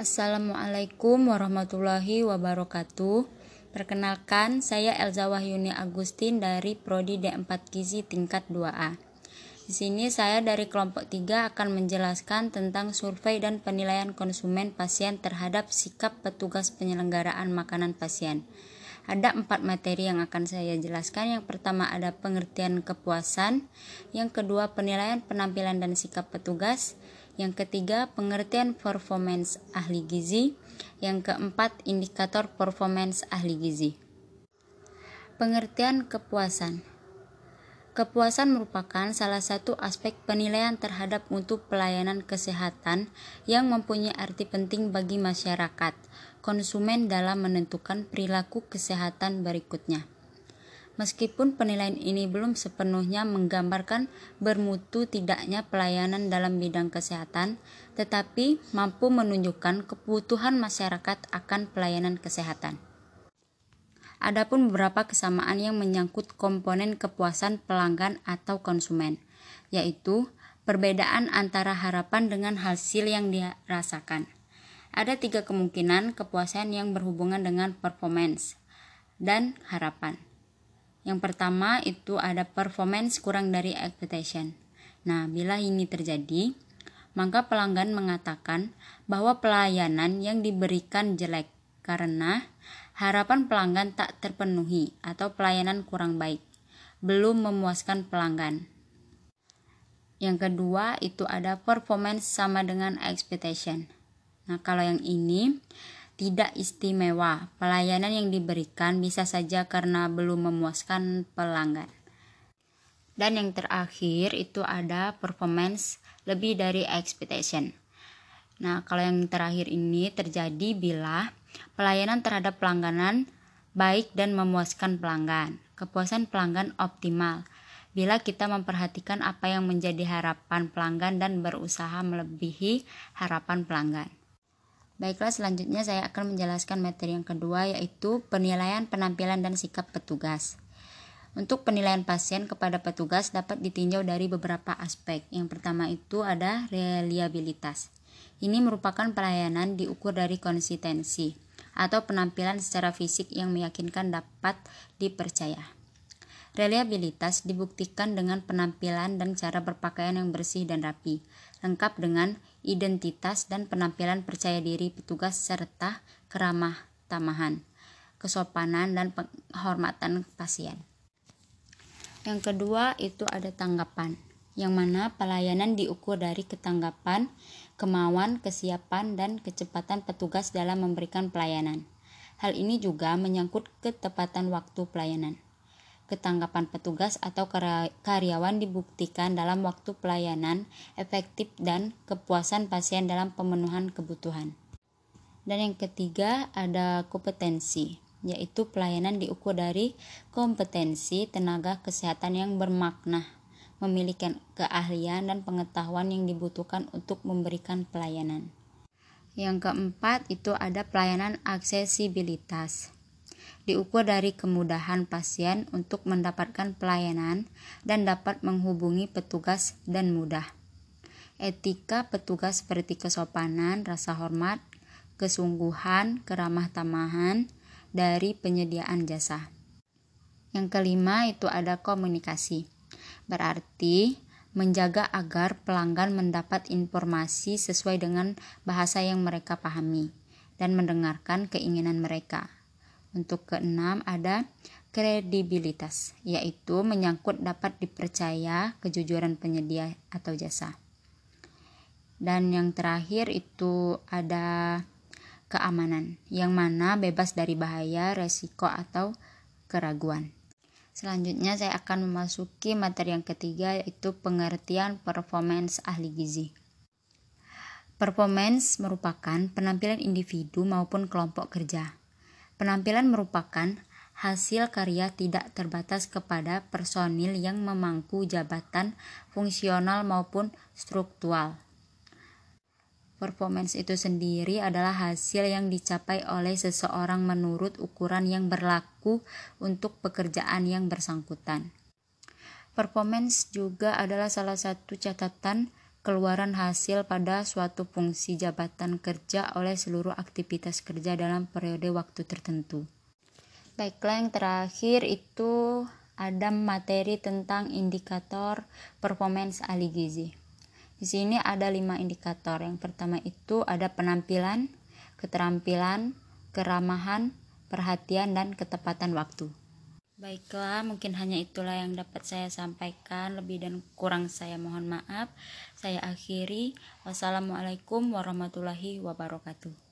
Assalamualaikum warahmatullahi wabarakatuh. Perkenalkan, saya Elza Wahyuni Agustin dari Prodi D4 Gizi tingkat 2A. Di sini saya dari kelompok 3 akan menjelaskan tentang survei dan penilaian konsumen pasien terhadap sikap petugas penyelenggaraan makanan pasien. Ada empat materi yang akan saya jelaskan. Yang pertama ada pengertian kepuasan, yang kedua penilaian penampilan dan sikap petugas, yang ketiga, pengertian performance ahli gizi. Yang keempat, indikator performance ahli gizi. Pengertian kepuasan. Kepuasan merupakan salah satu aspek penilaian terhadap mutu pelayanan kesehatan yang mempunyai arti penting bagi masyarakat, konsumen dalam menentukan perilaku kesehatan berikutnya. Meskipun penilaian ini belum sepenuhnya menggambarkan bermutu tidaknya pelayanan dalam bidang kesehatan, tetapi mampu menunjukkan kebutuhan masyarakat akan pelayanan kesehatan. Adapun beberapa kesamaan yang menyangkut komponen kepuasan pelanggan atau konsumen, yaitu perbedaan antara harapan dengan hasil yang dirasakan. Ada tiga kemungkinan kepuasan yang berhubungan dengan performance dan harapan. Yang pertama itu ada performance kurang dari expectation. Nah, bila ini terjadi, maka pelanggan mengatakan bahwa pelayanan yang diberikan jelek karena harapan pelanggan tak terpenuhi atau pelayanan kurang baik, belum memuaskan pelanggan. Yang kedua itu ada performance sama dengan expectation. Nah, kalau yang ini tidak istimewa. Pelayanan yang diberikan bisa saja karena belum memuaskan pelanggan. Dan yang terakhir itu ada performance lebih dari expectation. Nah, kalau yang terakhir ini terjadi bila pelayanan terhadap pelangganan baik dan memuaskan pelanggan. Kepuasan pelanggan optimal bila kita memperhatikan apa yang menjadi harapan pelanggan dan berusaha melebihi harapan pelanggan. Baiklah, selanjutnya saya akan menjelaskan materi yang kedua yaitu penilaian penampilan dan sikap petugas. Untuk penilaian pasien kepada petugas dapat ditinjau dari beberapa aspek. Yang pertama itu ada reliabilitas. Ini merupakan pelayanan diukur dari konsistensi atau penampilan secara fisik yang meyakinkan dapat dipercaya. Reliabilitas dibuktikan dengan penampilan dan cara berpakaian yang bersih dan rapi, lengkap dengan identitas dan penampilan percaya diri petugas serta keramah tamahan, kesopanan dan penghormatan pasien. Yang kedua itu ada tanggapan, yang mana pelayanan diukur dari ketanggapan, kemauan, kesiapan, dan kecepatan petugas dalam memberikan pelayanan. Hal ini juga menyangkut ketepatan waktu pelayanan ketanggapan petugas atau karyawan dibuktikan dalam waktu pelayanan efektif dan kepuasan pasien dalam pemenuhan kebutuhan. Dan yang ketiga ada kompetensi, yaitu pelayanan diukur dari kompetensi tenaga kesehatan yang bermakna, memiliki keahlian dan pengetahuan yang dibutuhkan untuk memberikan pelayanan. Yang keempat itu ada pelayanan aksesibilitas diukur dari kemudahan pasien untuk mendapatkan pelayanan dan dapat menghubungi petugas dan mudah. Etika petugas seperti kesopanan, rasa hormat, kesungguhan, keramah tamahan dari penyediaan jasa. Yang kelima itu ada komunikasi. Berarti menjaga agar pelanggan mendapat informasi sesuai dengan bahasa yang mereka pahami dan mendengarkan keinginan mereka untuk keenam ada kredibilitas, yaitu menyangkut dapat dipercaya kejujuran penyedia atau jasa. Dan yang terakhir itu ada keamanan, yang mana bebas dari bahaya, resiko, atau keraguan. Selanjutnya saya akan memasuki materi yang ketiga yaitu pengertian performance ahli gizi. Performance merupakan penampilan individu maupun kelompok kerja Penampilan merupakan hasil karya tidak terbatas kepada personil yang memangku jabatan fungsional maupun struktural. Performance itu sendiri adalah hasil yang dicapai oleh seseorang menurut ukuran yang berlaku untuk pekerjaan yang bersangkutan. Performance juga adalah salah satu catatan keluaran hasil pada suatu fungsi jabatan kerja oleh seluruh aktivitas kerja dalam periode waktu tertentu. Baiklah, yang terakhir itu ada materi tentang indikator performance ahli gizi. Di sini ada lima indikator. Yang pertama itu ada penampilan, keterampilan, keramahan, perhatian, dan ketepatan waktu. Baiklah, mungkin hanya itulah yang dapat saya sampaikan. Lebih dan kurang saya mohon maaf. Saya akhiri. Wassalamualaikum warahmatullahi wabarakatuh.